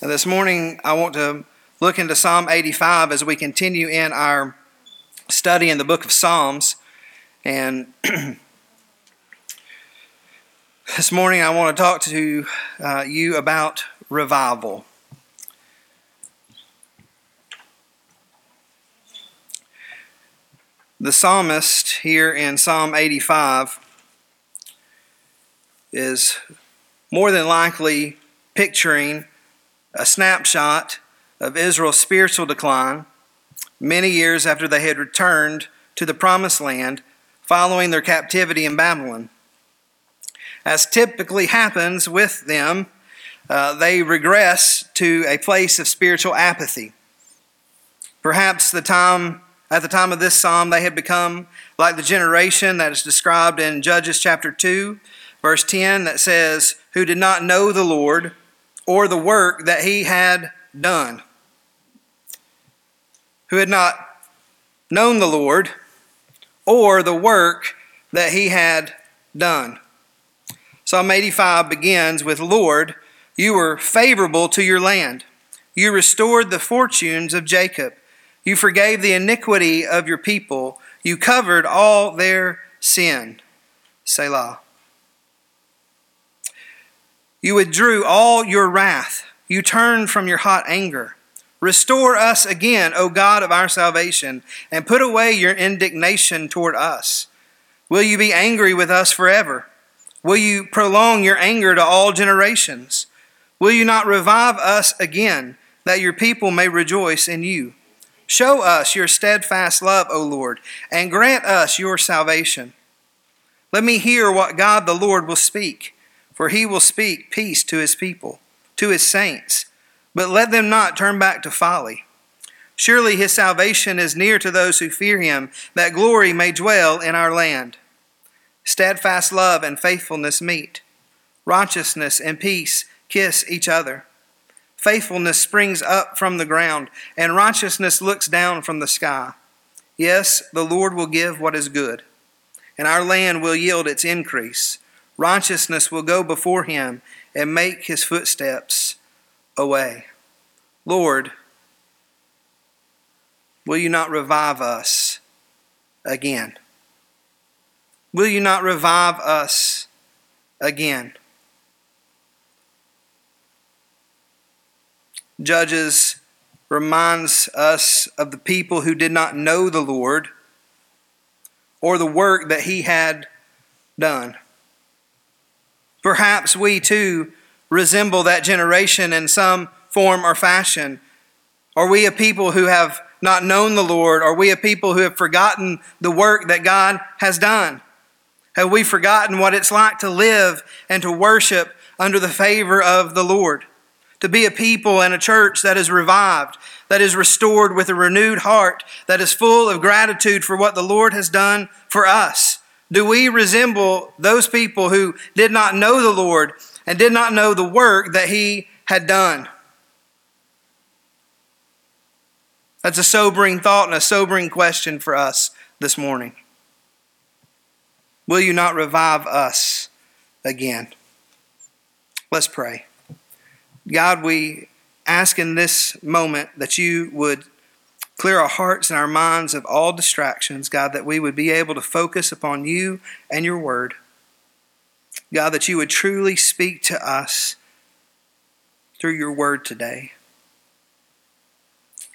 And this morning, I want to look into Psalm 85 as we continue in our study in the book of Psalms. And this morning, I want to talk to uh, you about revival. The psalmist here in Psalm 85 is more than likely picturing a snapshot of Israel's spiritual decline many years after they had returned to the promised land following their captivity in Babylon. As typically happens with them, uh, they regress to a place of spiritual apathy. Perhaps the time at the time of this psalm they had become like the generation that is described in Judges chapter 2 verse 10 that says who did not know the Lord or the work that he had done. Who had not known the Lord or the work that he had done. Psalm 85 begins with Lord, you were favorable to your land. You restored the fortunes of Jacob. You forgave the iniquity of your people. You covered all their sin. Selah. You withdrew all your wrath. You turned from your hot anger. Restore us again, O God of our salvation, and put away your indignation toward us. Will you be angry with us forever? Will you prolong your anger to all generations? Will you not revive us again, that your people may rejoice in you? Show us your steadfast love, O Lord, and grant us your salvation. Let me hear what God the Lord will speak for he will speak peace to his people, to his saints. But let them not turn back to folly. Surely his salvation is near to those who fear him, that glory may dwell in our land. Steadfast love and faithfulness meet. Righteousness and peace kiss each other. Faithfulness springs up from the ground, and righteousness looks down from the sky. Yes, the Lord will give what is good, and our land will yield its increase. Righteousness will go before him and make his footsteps away. Lord, will you not revive us again? Will you not revive us again? Judges reminds us of the people who did not know the Lord or the work that he had done. Perhaps we too resemble that generation in some form or fashion. Are we a people who have not known the Lord? Are we a people who have forgotten the work that God has done? Have we forgotten what it's like to live and to worship under the favor of the Lord? To be a people and a church that is revived, that is restored with a renewed heart, that is full of gratitude for what the Lord has done for us. Do we resemble those people who did not know the Lord and did not know the work that He had done? That's a sobering thought and a sobering question for us this morning. Will you not revive us again? Let's pray. God, we ask in this moment that you would Clear our hearts and our minds of all distractions, God, that we would be able to focus upon you and your word. God, that you would truly speak to us through your word today.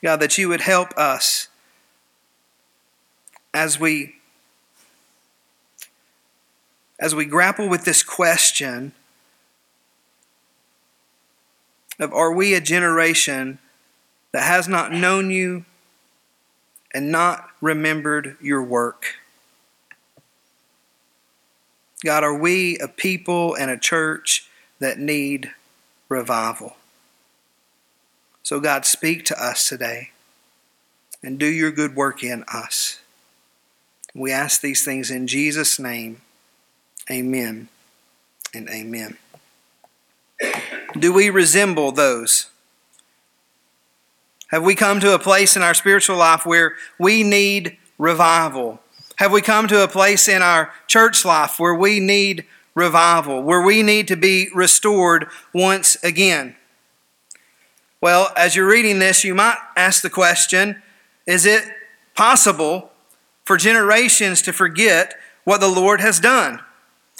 God, that you would help us as we as we grapple with this question of are we a generation that has not known you and not remembered your work. God, are we a people and a church that need revival? So, God, speak to us today and do your good work in us. We ask these things in Jesus' name. Amen and amen. Do we resemble those have we come to a place in our spiritual life where we need revival? Have we come to a place in our church life where we need revival, where we need to be restored once again? Well, as you're reading this, you might ask the question is it possible for generations to forget what the Lord has done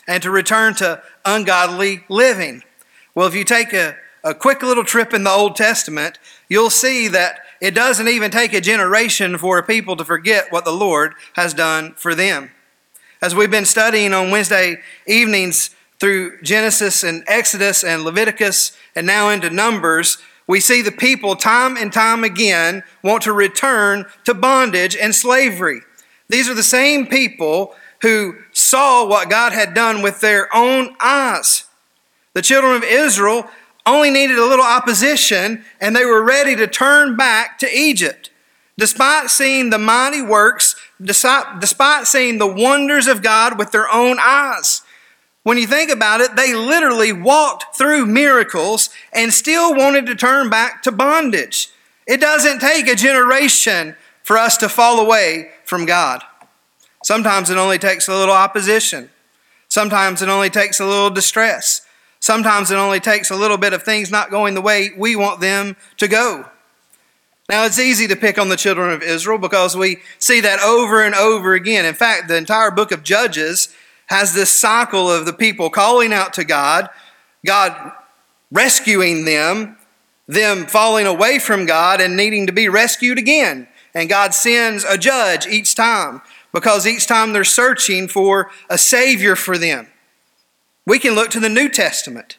and to return to ungodly living? Well, if you take a, a quick little trip in the Old Testament, you'll see that it doesn't even take a generation for a people to forget what the Lord has done for them. As we've been studying on Wednesday evenings through Genesis and Exodus and Leviticus and now into Numbers, we see the people time and time again want to return to bondage and slavery. These are the same people who saw what God had done with their own eyes. The children of Israel only needed a little opposition and they were ready to turn back to Egypt. Despite seeing the mighty works, despite seeing the wonders of God with their own eyes. When you think about it, they literally walked through miracles and still wanted to turn back to bondage. It doesn't take a generation for us to fall away from God. Sometimes it only takes a little opposition. Sometimes it only takes a little distress. Sometimes it only takes a little bit of things not going the way we want them to go. Now, it's easy to pick on the children of Israel because we see that over and over again. In fact, the entire book of Judges has this cycle of the people calling out to God, God rescuing them, them falling away from God and needing to be rescued again. And God sends a judge each time because each time they're searching for a Savior for them. We can look to the New Testament.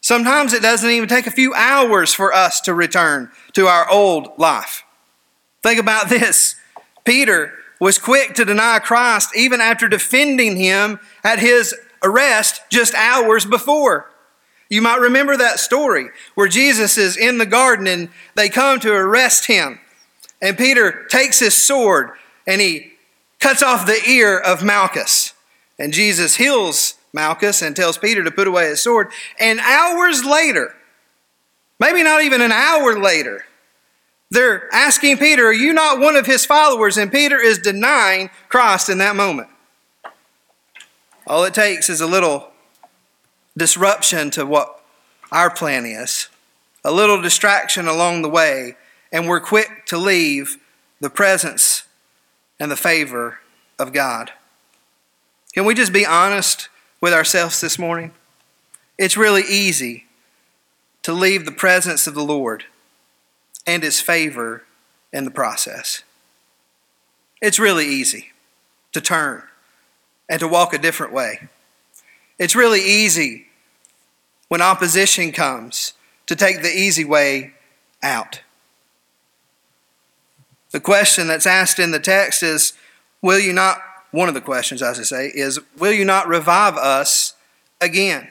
Sometimes it doesn't even take a few hours for us to return to our old life. Think about this Peter was quick to deny Christ even after defending him at his arrest just hours before. You might remember that story where Jesus is in the garden and they come to arrest him. And Peter takes his sword and he cuts off the ear of Malchus. And Jesus heals Malchus and tells Peter to put away his sword. And hours later, maybe not even an hour later, they're asking Peter, Are you not one of his followers? And Peter is denying Christ in that moment. All it takes is a little disruption to what our plan is, a little distraction along the way, and we're quick to leave the presence and the favor of God. Can we just be honest with ourselves this morning? It's really easy to leave the presence of the Lord and his favor in the process. It's really easy to turn and to walk a different way. It's really easy when opposition comes to take the easy way out. The question that's asked in the text is Will you not, one of the questions, as I should say, is Will you not revive us again?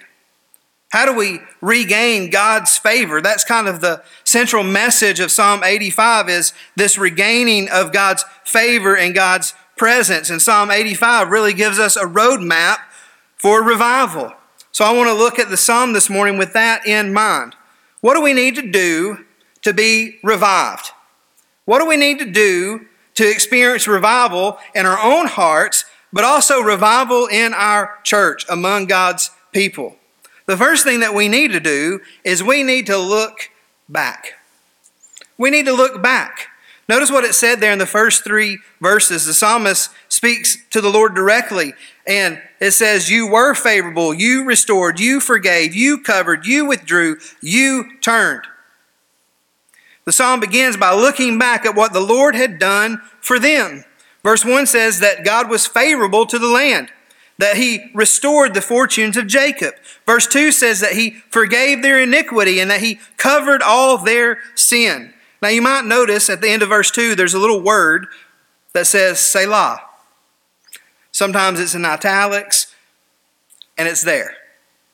How do we regain God's favor? That's kind of the central message of Psalm 85 is this regaining of God's favor and God's presence. And Psalm 85 really gives us a roadmap for revival. So I want to look at the psalm this morning with that in mind. What do we need to do to be revived? What do we need to do to experience revival in our own hearts, but also revival in our church among God's people? The first thing that we need to do is we need to look back. We need to look back. Notice what it said there in the first three verses. The psalmist speaks to the Lord directly, and it says, You were favorable, you restored, you forgave, you covered, you withdrew, you turned. The psalm begins by looking back at what the Lord had done for them. Verse 1 says that God was favorable to the land that he restored the fortunes of Jacob. Verse 2 says that he forgave their iniquity and that he covered all their sin. Now you might notice at the end of verse 2 there's a little word that says Selah. Sometimes it's in italics and it's there.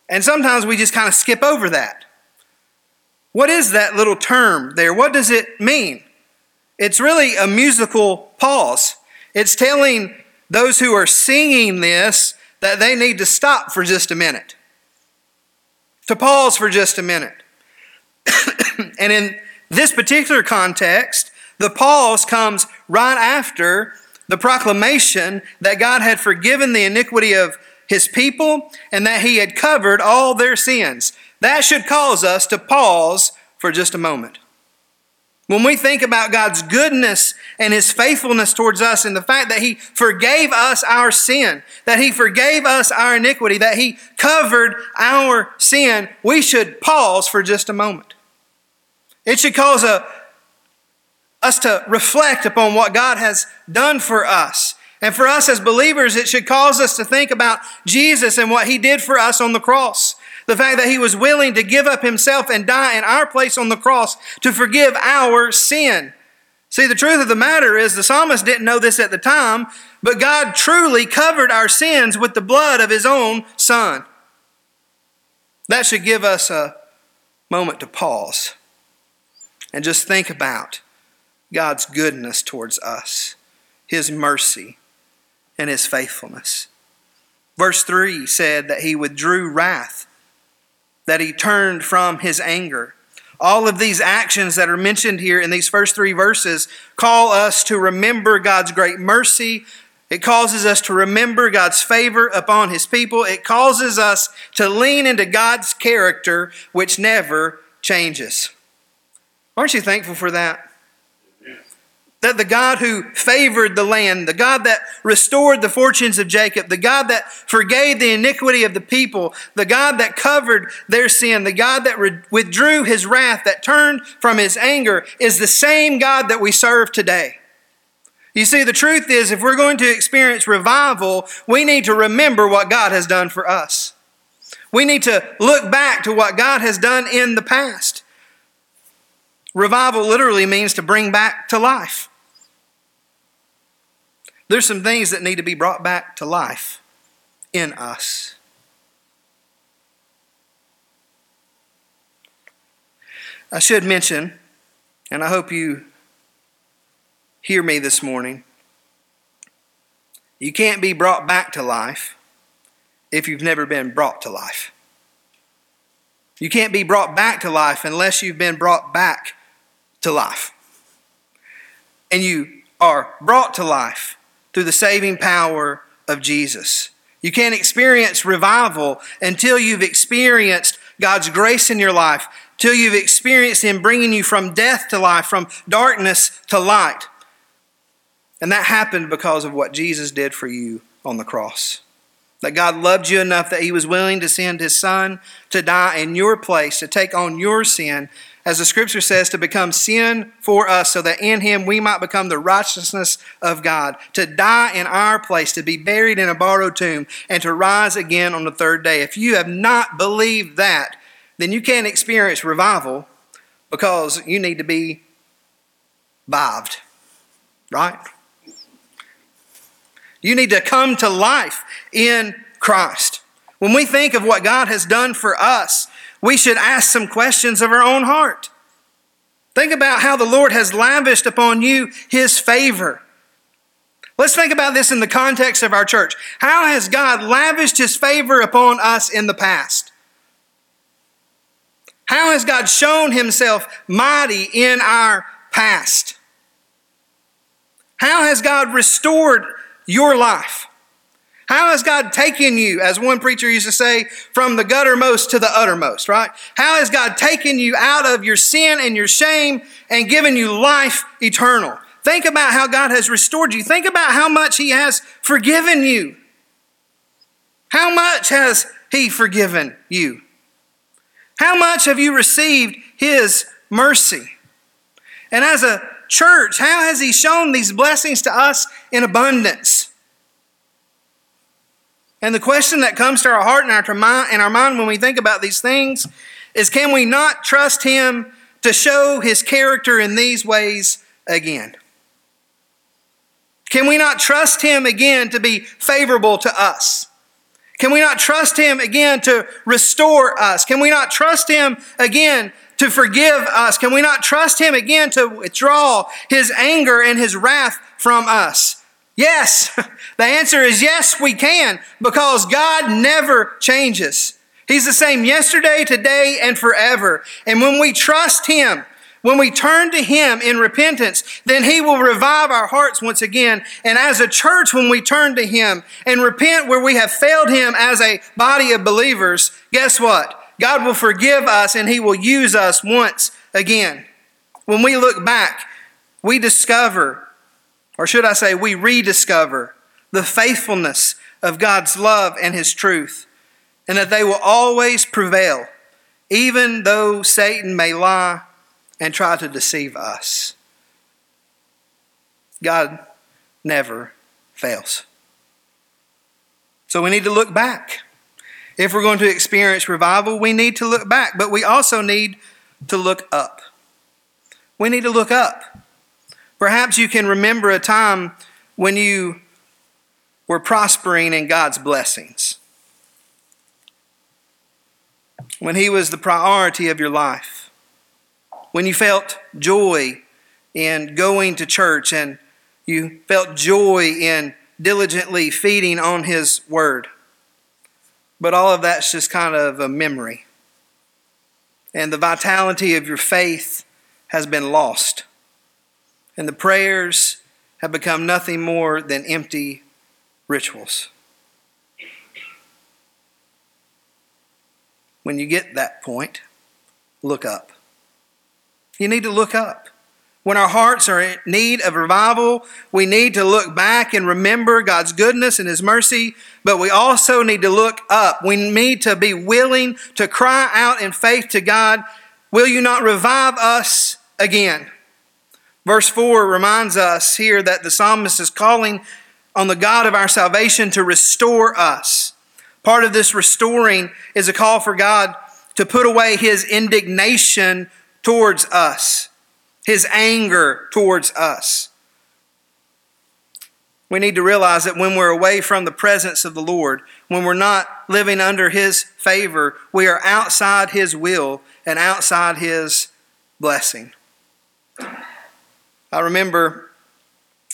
And sometimes we just kind of skip over that. What is that little term there? What does it mean? It's really a musical pause. It's telling those who are singing this that they need to stop for just a minute, to pause for just a minute. and in this particular context, the pause comes right after the proclamation that God had forgiven the iniquity of his people and that he had covered all their sins. That should cause us to pause for just a moment. When we think about God's goodness and His faithfulness towards us and the fact that He forgave us our sin, that He forgave us our iniquity, that He covered our sin, we should pause for just a moment. It should cause a, us to reflect upon what God has done for us. And for us as believers, it should cause us to think about Jesus and what He did for us on the cross. The fact that he was willing to give up himself and die in our place on the cross to forgive our sin. See, the truth of the matter is the psalmist didn't know this at the time, but God truly covered our sins with the blood of his own son. That should give us a moment to pause and just think about God's goodness towards us, his mercy, and his faithfulness. Verse 3 said that he withdrew wrath that he turned from his anger. All of these actions that are mentioned here in these first three verses call us to remember God's great mercy. It causes us to remember God's favor upon his people. It causes us to lean into God's character, which never changes. Aren't you thankful for that? That the God who favored the land, the God that restored the fortunes of Jacob, the God that forgave the iniquity of the people, the God that covered their sin, the God that re- withdrew his wrath, that turned from his anger, is the same God that we serve today. You see, the truth is, if we're going to experience revival, we need to remember what God has done for us. We need to look back to what God has done in the past. Revival literally means to bring back to life. There's some things that need to be brought back to life in us. I should mention, and I hope you hear me this morning, you can't be brought back to life if you've never been brought to life. You can't be brought back to life unless you've been brought back to life. And you are brought to life through the saving power of Jesus. You can't experience revival until you've experienced God's grace in your life, till you've experienced Him bringing you from death to life, from darkness to light. And that happened because of what Jesus did for you on the cross. That God loved you enough that He was willing to send His Son to die in your place, to take on your sin, as the scripture says, to become sin for us, so that in him we might become the righteousness of God, to die in our place, to be buried in a borrowed tomb, and to rise again on the third day. If you have not believed that, then you can't experience revival because you need to be vived, right? You need to come to life in Christ. When we think of what God has done for us, we should ask some questions of our own heart. Think about how the Lord has lavished upon you his favor. Let's think about this in the context of our church. How has God lavished his favor upon us in the past? How has God shown himself mighty in our past? How has God restored your life? How has God taken you, as one preacher used to say, from the guttermost to the uttermost, right? How has God taken you out of your sin and your shame and given you life eternal? Think about how God has restored you. Think about how much He has forgiven you. How much has He forgiven you? How much have you received His mercy? And as a church, how has He shown these blessings to us in abundance? And the question that comes to our heart and our, mind, and our mind when we think about these things is can we not trust Him to show His character in these ways again? Can we not trust Him again to be favorable to us? Can we not trust Him again to restore us? Can we not trust Him again to forgive us? Can we not trust Him again to withdraw His anger and His wrath from us? Yes. The answer is yes, we can, because God never changes. He's the same yesterday, today, and forever. And when we trust Him, when we turn to Him in repentance, then He will revive our hearts once again. And as a church, when we turn to Him and repent where we have failed Him as a body of believers, guess what? God will forgive us and He will use us once again. When we look back, we discover, or should I say, we rediscover the faithfulness of God's love and His truth, and that they will always prevail, even though Satan may lie and try to deceive us. God never fails. So we need to look back. If we're going to experience revival, we need to look back, but we also need to look up. We need to look up. Perhaps you can remember a time when you were prospering in God's blessings, when He was the priority of your life, when you felt joy in going to church and you felt joy in diligently feeding on His Word. But all of that's just kind of a memory. And the vitality of your faith has been lost. And the prayers have become nothing more than empty rituals. When you get that point, look up. You need to look up. When our hearts are in need of revival, we need to look back and remember God's goodness and His mercy, but we also need to look up. We need to be willing to cry out in faith to God, Will you not revive us again? Verse 4 reminds us here that the psalmist is calling on the God of our salvation to restore us. Part of this restoring is a call for God to put away His indignation towards us his anger towards us. We need to realize that when we're away from the presence of the Lord, when we're not living under his favor, we are outside his will and outside his blessing. I remember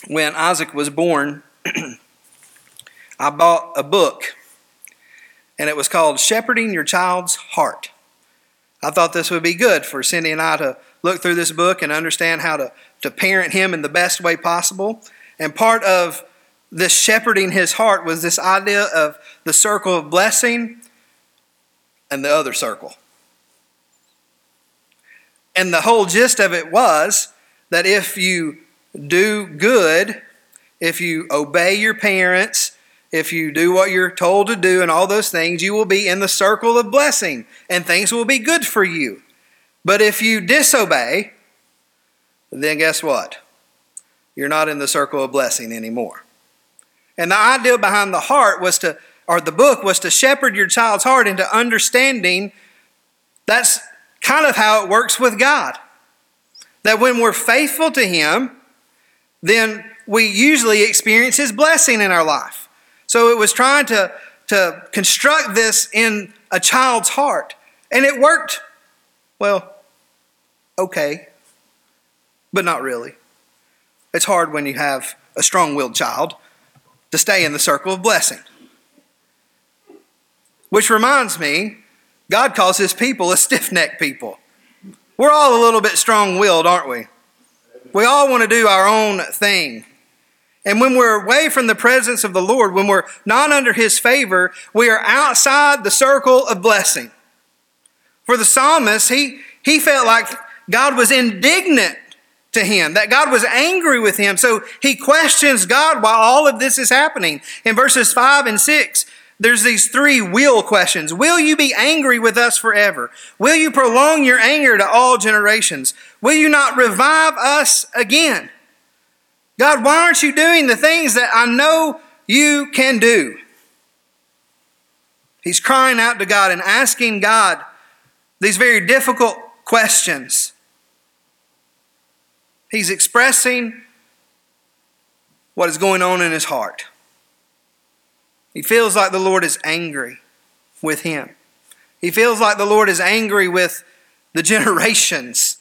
when Isaac was born, I bought a book, and it was called Shepherding Your Child's Heart. I thought this would be good for Cindy and I to look through this book and understand how to, to parent him in the best way possible. And part of this shepherding his heart was this idea of the circle of blessing and the other circle. And the whole gist of it was that if you do good, if you obey your parents, if you do what you're told to do and all those things, you will be in the circle of blessing and things will be good for you. But if you disobey, then guess what? You're not in the circle of blessing anymore. And the idea behind the heart was to, or the book was to shepherd your child's heart into understanding that's kind of how it works with God. That when we're faithful to Him, then we usually experience His blessing in our life. So it was trying to, to construct this in a child's heart. And it worked well, okay, but not really. It's hard when you have a strong willed child to stay in the circle of blessing. Which reminds me, God calls his people a stiff necked people. We're all a little bit strong willed, aren't we? We all want to do our own thing. And when we're away from the presence of the Lord, when we're not under his favor, we are outside the circle of blessing. For the psalmist, he, he felt like God was indignant to him, that God was angry with him. So he questions God while all of this is happening. In verses 5 and 6, there's these three will questions. Will you be angry with us forever? Will you prolong your anger to all generations? Will you not revive us again? God, why aren't you doing the things that I know you can do? He's crying out to God and asking God these very difficult questions. He's expressing what is going on in his heart. He feels like the Lord is angry with him. He feels like the Lord is angry with the generations.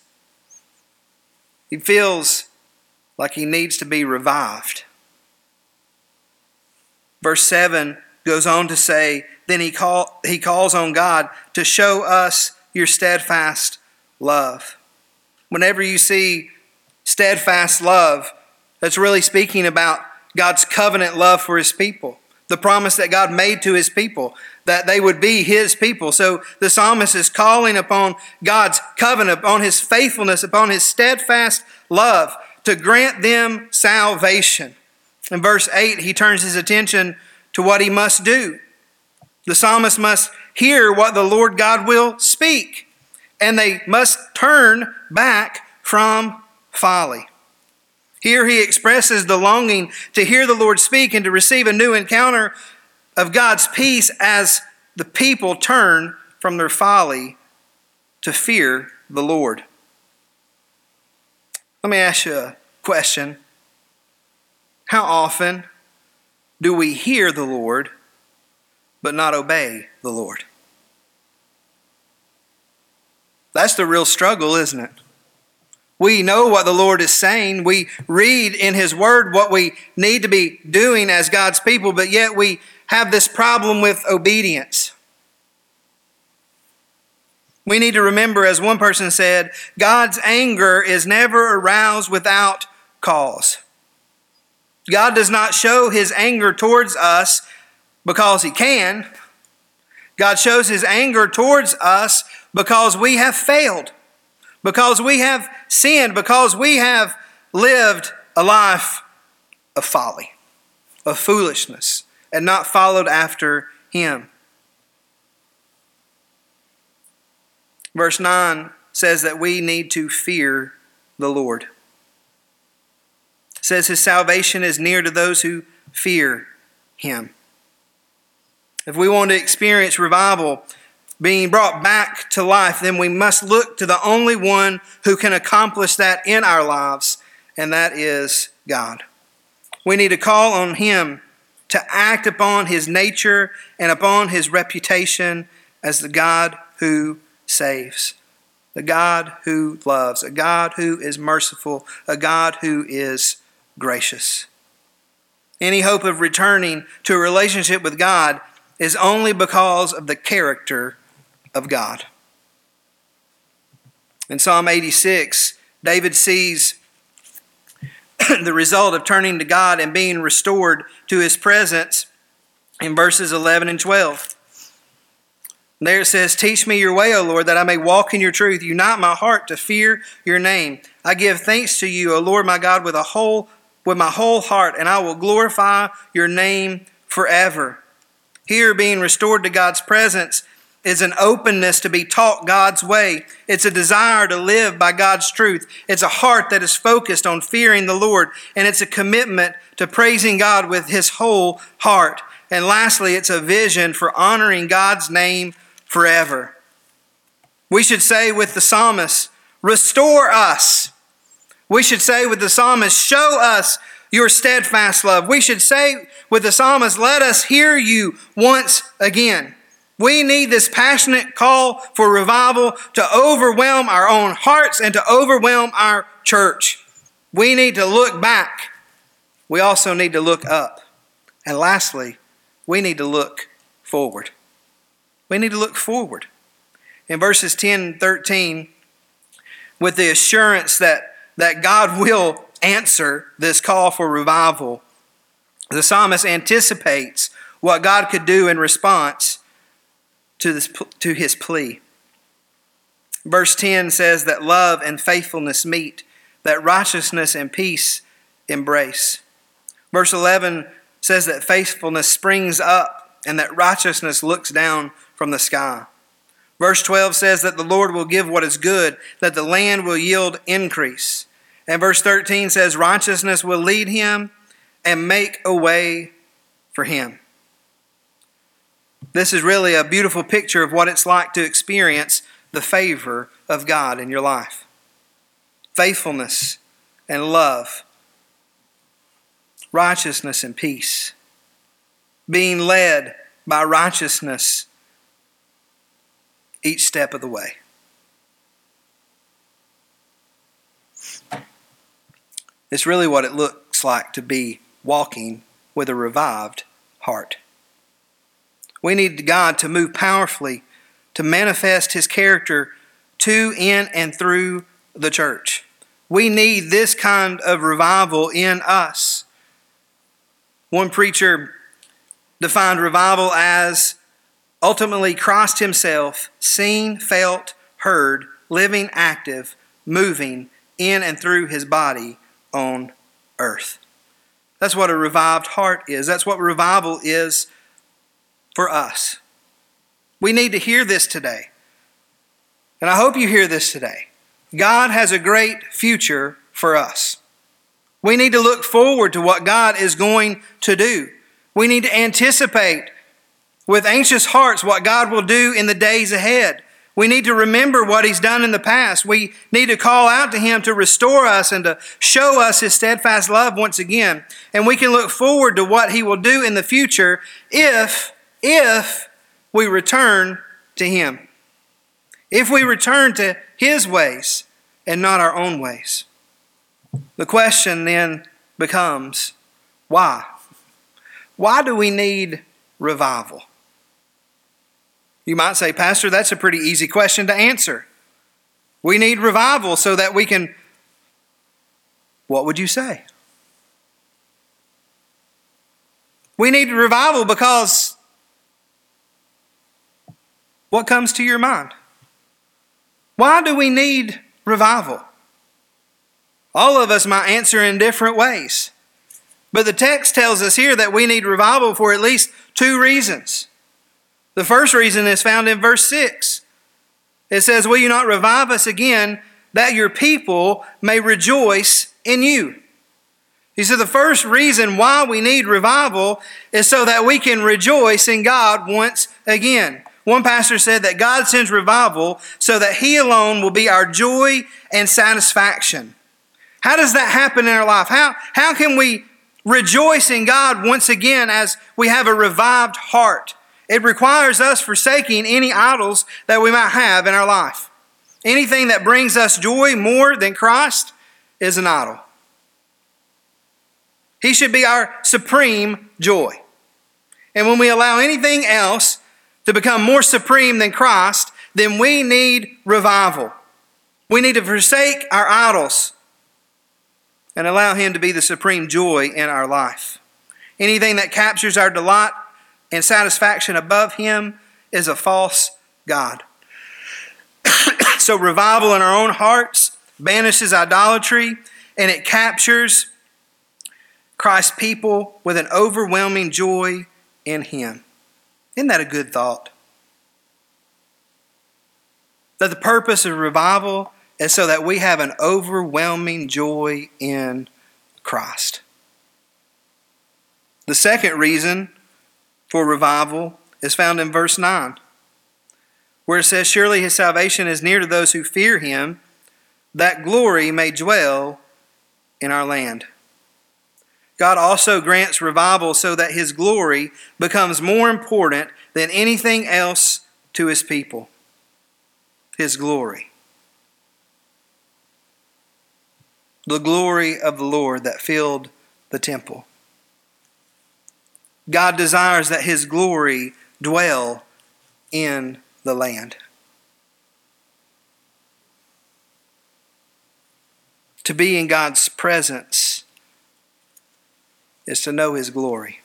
He feels like he needs to be revived. Verse 7 goes on to say, Then he, call, he calls on God to show us your steadfast love. Whenever you see steadfast love, that's really speaking about God's covenant love for his people, the promise that God made to his people that they would be his people. So the psalmist is calling upon God's covenant, upon his faithfulness, upon his steadfast love to grant them salvation. In verse 8, he turns his attention to what he must do. The psalmist must hear what the Lord God will speak, and they must turn back from folly. Here he expresses the longing to hear the Lord speak and to receive a new encounter of God's peace as the people turn from their folly to fear the Lord. Let me ask you a question. How often do we hear the Lord but not obey the Lord? That's the real struggle, isn't it? We know what the Lord is saying. We read in His Word what we need to be doing as God's people, but yet we have this problem with obedience. We need to remember, as one person said, God's anger is never aroused without cause. God does not show His anger towards us because He can. God shows His anger towards us because we have failed because we have sinned, because we have lived a life of folly, of foolishness, and not followed after Him. Verse 9 says that we need to fear the Lord. It says his salvation is near to those who fear him. If we want to experience revival, being brought back to life, then we must look to the only one who can accomplish that in our lives, and that is God. We need to call on Him to act upon His nature and upon His reputation as the God who saves, the God who loves, a God who is merciful, a God who is gracious. Any hope of returning to a relationship with God is only because of the character of God. In Psalm 86, David sees the result of turning to God and being restored to his presence in verses 11 and 12. There it says, Teach me your way, O Lord, that I may walk in your truth. Unite my heart to fear your name. I give thanks to you, O Lord my God, with a whole with my whole heart, and I will glorify your name forever. Here, being restored to God's presence is an openness to be taught God's way. It's a desire to live by God's truth. It's a heart that is focused on fearing the Lord, and it's a commitment to praising God with his whole heart. And lastly, it's a vision for honoring God's name forever. We should say with the psalmist, Restore us. We should say with the psalmist, Show us your steadfast love. We should say with the psalmist, Let us hear you once again. We need this passionate call for revival to overwhelm our own hearts and to overwhelm our church. We need to look back. We also need to look up. And lastly, we need to look forward. We need to look forward. In verses 10 and 13, with the assurance that, that God will answer this call for revival, the psalmist anticipates what God could do in response to, this, to his plea. Verse 10 says that love and faithfulness meet, that righteousness and peace embrace. Verse 11 says that faithfulness springs up and that righteousness looks down from the sky. Verse 12 says that the Lord will give what is good, that the land will yield increase. And verse 13 says righteousness will lead him and make a way for him. This is really a beautiful picture of what it's like to experience the favor of God in your life faithfulness and love, righteousness and peace, being led by righteousness each step of the way. It's really what it looks like to be walking with a revived heart. We need God to move powerfully to manifest His character to, in, and through the church. We need this kind of revival in us. One preacher defined revival as Ultimately, Christ Himself, seen, felt, heard, living, active, moving in and through His body on earth. That's what a revived heart is. That's what revival is for us. We need to hear this today. And I hope you hear this today. God has a great future for us. We need to look forward to what God is going to do. We need to anticipate with anxious hearts what God will do in the days ahead. We need to remember what He's done in the past. We need to call out to Him to restore us and to show us His steadfast love once again. And we can look forward to what He will do in the future if, if we return to Him. If we return to His ways and not our own ways. The question then becomes why? Why do we need revival? You might say, Pastor, that's a pretty easy question to answer. We need revival so that we can. What would you say? We need revival because what comes to your mind? Why do we need revival? All of us might answer in different ways. But the text tells us here that we need revival for at least two reasons. The first reason is found in verse 6. It says, Will you not revive us again, that your people may rejoice in you? He said the first reason why we need revival is so that we can rejoice in God once again. One pastor said that God sends revival so that He alone will be our joy and satisfaction. How does that happen in our life? How, how can we rejoice in God once again as we have a revived heart? It requires us forsaking any idols that we might have in our life. Anything that brings us joy more than Christ is an idol. He should be our supreme joy. And when we allow anything else to become more supreme than Christ, then we need revival. We need to forsake our idols and allow Him to be the supreme joy in our life. Anything that captures our delight and satisfaction above Him is a false God. so, revival in our own hearts banishes idolatry and it captures Christ's people with an overwhelming joy in Him. Isn't that a good thought? That the purpose of revival is so that we have an overwhelming joy in Christ. The second reason for revival is found in verse 9, where it says, Surely his salvation is near to those who fear him, that glory may dwell in our land. God also grants revival so that his glory becomes more important than anything else to his people. His glory. The glory of the Lord that filled the temple. God desires that His glory dwell in the land. To be in God's presence is to know His glory.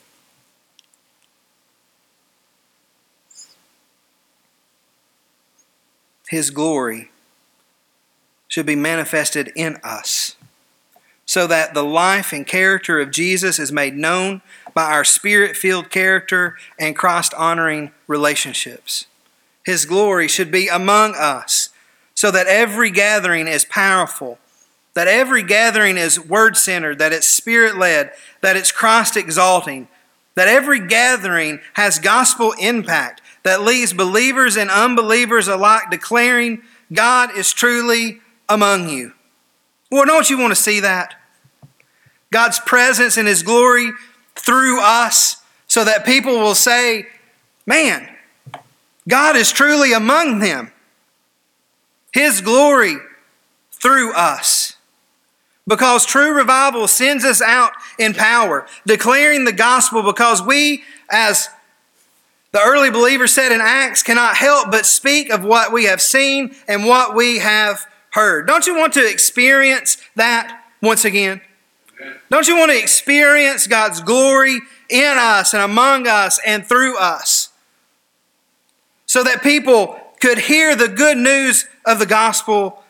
His glory should be manifested in us so that the life and character of Jesus is made known by our spirit filled character and Christ honoring relationships. His glory should be among us so that every gathering is powerful, that every gathering is word centered, that it's spirit led, that it's Christ exalting, that every gathering has gospel impact that leaves believers and unbelievers alike declaring God is truly among you. Well, don't you want to see that? God's presence and His glory through us so that people will say, Man, God is truly among them. His glory through us. Because true revival sends us out in power, declaring the gospel because we, as the early believers said in Acts, cannot help but speak of what we have seen and what we have heard. Don't you want to experience that once again? Don't you want to experience God's glory in us and among us and through us? so that people could hear the good news of the gospel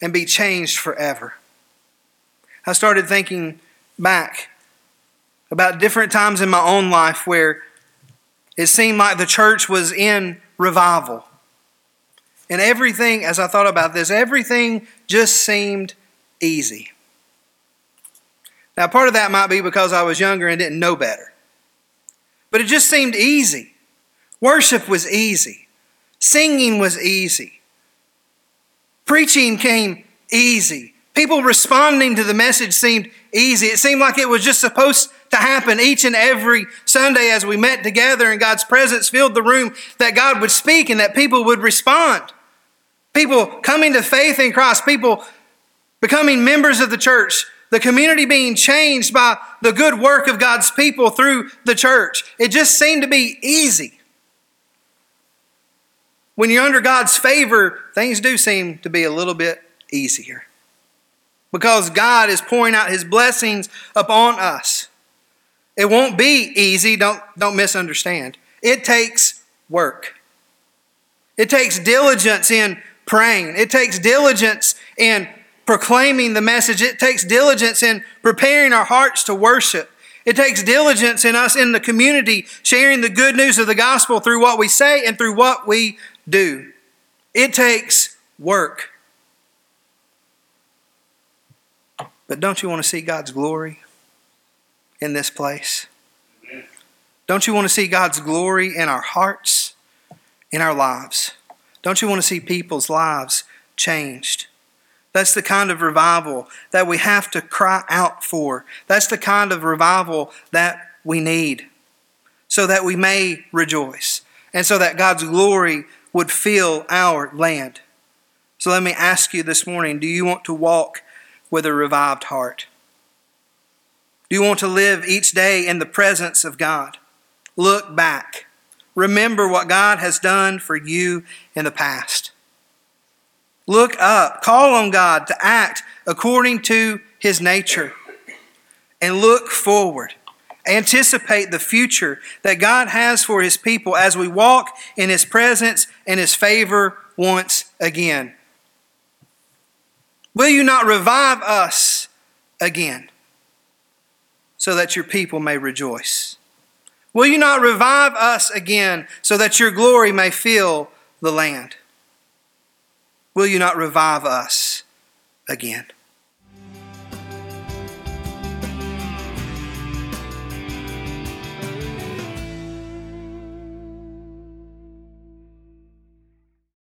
and be changed forever. I started thinking back about different times in my own life where it seemed like the church was in revival. And everything, as I thought about this, everything just seemed easy. Now, part of that might be because I was younger and didn't know better. But it just seemed easy. Worship was easy. Singing was easy. Preaching came easy. People responding to the message seemed easy. It seemed like it was just supposed to happen each and every Sunday as we met together and God's presence filled the room, that God would speak and that people would respond. People coming to faith in Christ, people becoming members of the church, the community being changed by the good work of God's people through the church. It just seemed to be easy. When you're under God's favor, things do seem to be a little bit easier because God is pouring out His blessings upon us. It won't be easy, don't, don't misunderstand. It takes work. It takes diligence in praying, it takes diligence in proclaiming the message, it takes diligence in preparing our hearts to worship. It takes diligence in us in the community sharing the good news of the gospel through what we say and through what we do. It takes work. But don't you want to see God's glory in this place? Don't you want to see God's glory in our hearts, in our lives? Don't you want to see people's lives changed? That's the kind of revival that we have to cry out for. That's the kind of revival that we need so that we may rejoice and so that God's glory would fill our land. So let me ask you this morning do you want to walk with a revived heart? Do you want to live each day in the presence of God? Look back. Remember what God has done for you in the past. Look up. Call on God to act according to his nature. And look forward. Anticipate the future that God has for his people as we walk in his presence and his favor once again. Will you not revive us again so that your people may rejoice? Will you not revive us again so that your glory may fill the land? Will you not revive us again?